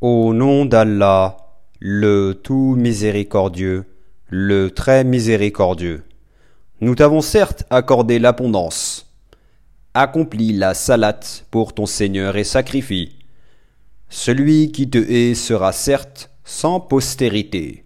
Au nom d'Allah, le tout miséricordieux, le très miséricordieux. Nous t'avons certes accordé l'abondance. Accomplis la salate pour ton Seigneur et sacrifie. Celui qui te hait sera certes sans postérité.